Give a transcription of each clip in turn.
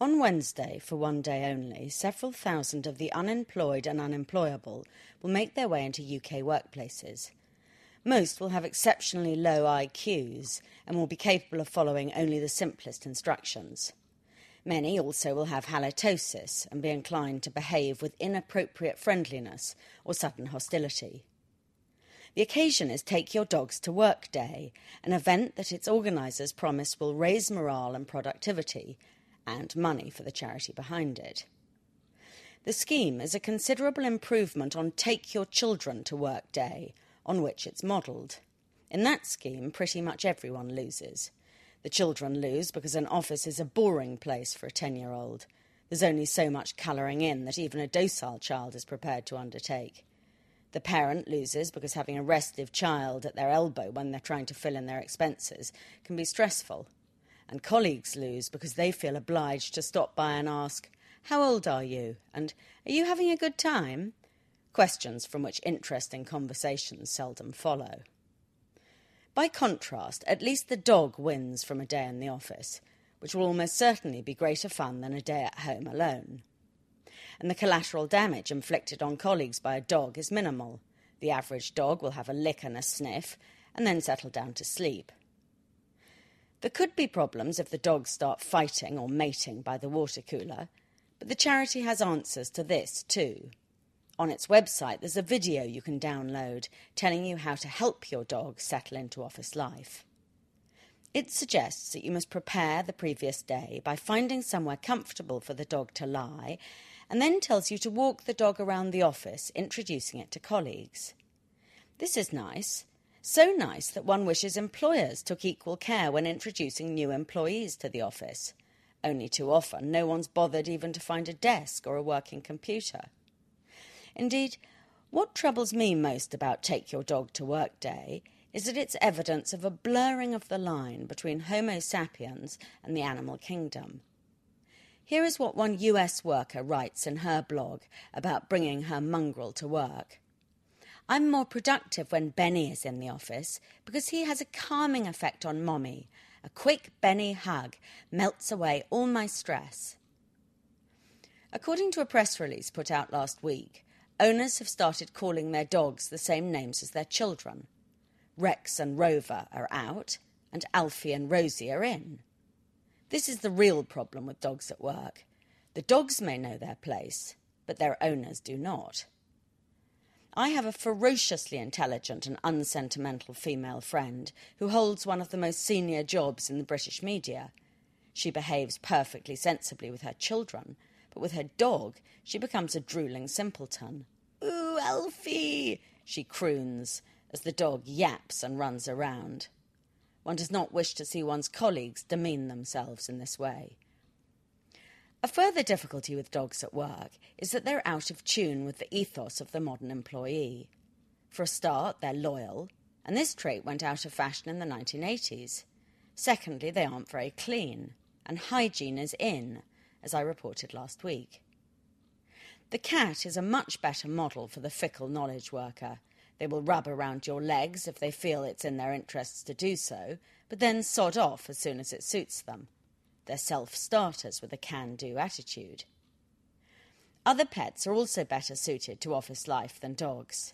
On Wednesday, for one day only, several thousand of the unemployed and unemployable will make their way into UK workplaces. Most will have exceptionally low IQs and will be capable of following only the simplest instructions. Many also will have halitosis and be inclined to behave with inappropriate friendliness or sudden hostility. The occasion is Take Your Dogs to Work Day, an event that its organisers promise will raise morale and productivity and money for the charity behind it. The scheme is a considerable improvement on Take Your Children to Work Day, on which it's modelled. In that scheme, pretty much everyone loses. The children lose because an office is a boring place for a 10 year old. There's only so much colouring in that even a docile child is prepared to undertake. The parent loses because having a restive child at their elbow when they're trying to fill in their expenses can be stressful and colleagues lose because they feel obliged to stop by and ask, How old are you? and Are you having a good time? Questions from which interesting conversations seldom follow. By contrast, at least the dog wins from a day in the office, which will almost certainly be greater fun than a day at home alone. And the collateral damage inflicted on colleagues by a dog is minimal. The average dog will have a lick and a sniff and then settle down to sleep. There could be problems if the dogs start fighting or mating by the water cooler, but the charity has answers to this too. On its website, there's a video you can download telling you how to help your dog settle into office life. It suggests that you must prepare the previous day by finding somewhere comfortable for the dog to lie, and then tells you to walk the dog around the office, introducing it to colleagues. This is nice so nice that one wishes employers took equal care when introducing new employees to the office. Only too often, no one's bothered even to find a desk or a working computer. Indeed, what troubles me most about Take Your Dog to Work Day is that it's evidence of a blurring of the line between Homo sapiens and the animal kingdom. Here is what one US worker writes in her blog about bringing her mongrel to work. I'm more productive when Benny is in the office because he has a calming effect on Mommy. A quick Benny hug melts away all my stress. According to a press release put out last week, owners have started calling their dogs the same names as their children. Rex and Rover are out, and Alfie and Rosie are in. This is the real problem with dogs at work. The dogs may know their place, but their owners do not. I have a ferociously intelligent and unsentimental female friend who holds one of the most senior jobs in the British media. She behaves perfectly sensibly with her children, but with her dog she becomes a drooling simpleton. Ooh, Alfie! she croons as the dog yaps and runs around. One does not wish to see one's colleagues demean themselves in this way. A further difficulty with dogs at work is that they're out of tune with the ethos of the modern employee. For a start, they're loyal, and this trait went out of fashion in the 1980s. Secondly, they aren't very clean, and hygiene is in, as I reported last week. The cat is a much better model for the fickle knowledge worker. They will rub around your legs if they feel it's in their interests to do so, but then sod off as soon as it suits them. They're self starters with a can do attitude. Other pets are also better suited to office life than dogs.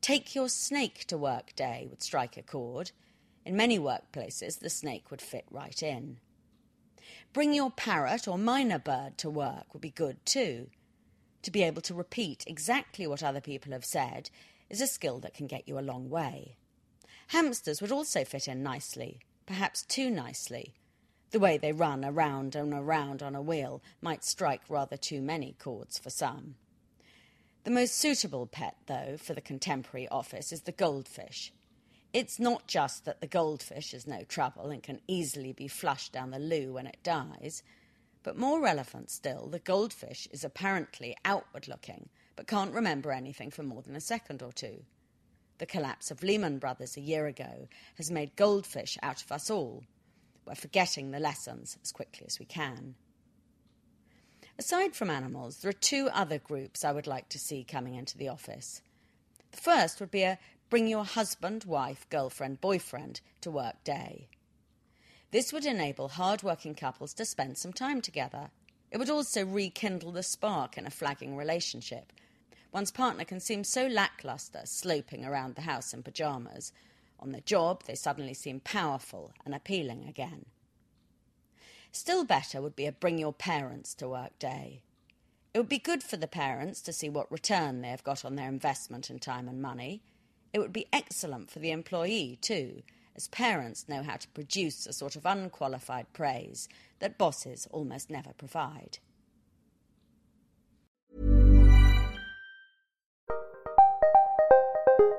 Take your snake to work day would strike a chord. In many workplaces, the snake would fit right in. Bring your parrot or mynah bird to work would be good too. To be able to repeat exactly what other people have said is a skill that can get you a long way. Hamsters would also fit in nicely, perhaps too nicely, the way they run around and around on a wheel might strike rather too many chords for some. The most suitable pet, though, for the contemporary office is the goldfish. It's not just that the goldfish is no trouble and can easily be flushed down the loo when it dies, but more relevant still, the goldfish is apparently outward looking but can't remember anything for more than a second or two. The collapse of Lehman Brothers a year ago has made goldfish out of us all. We're forgetting the lessons as quickly as we can. Aside from animals, there are two other groups I would like to see coming into the office. The first would be a bring your husband, wife, girlfriend, boyfriend to work day. This would enable hard-working couples to spend some time together. It would also rekindle the spark in a flagging relationship. One's partner can seem so lackluster, sloping around the house in pyjamas. On the job, they suddenly seem powerful and appealing again. Still better would be a bring your parents to work day. It would be good for the parents to see what return they have got on their investment in time and money. It would be excellent for the employee, too, as parents know how to produce a sort of unqualified praise that bosses almost never provide.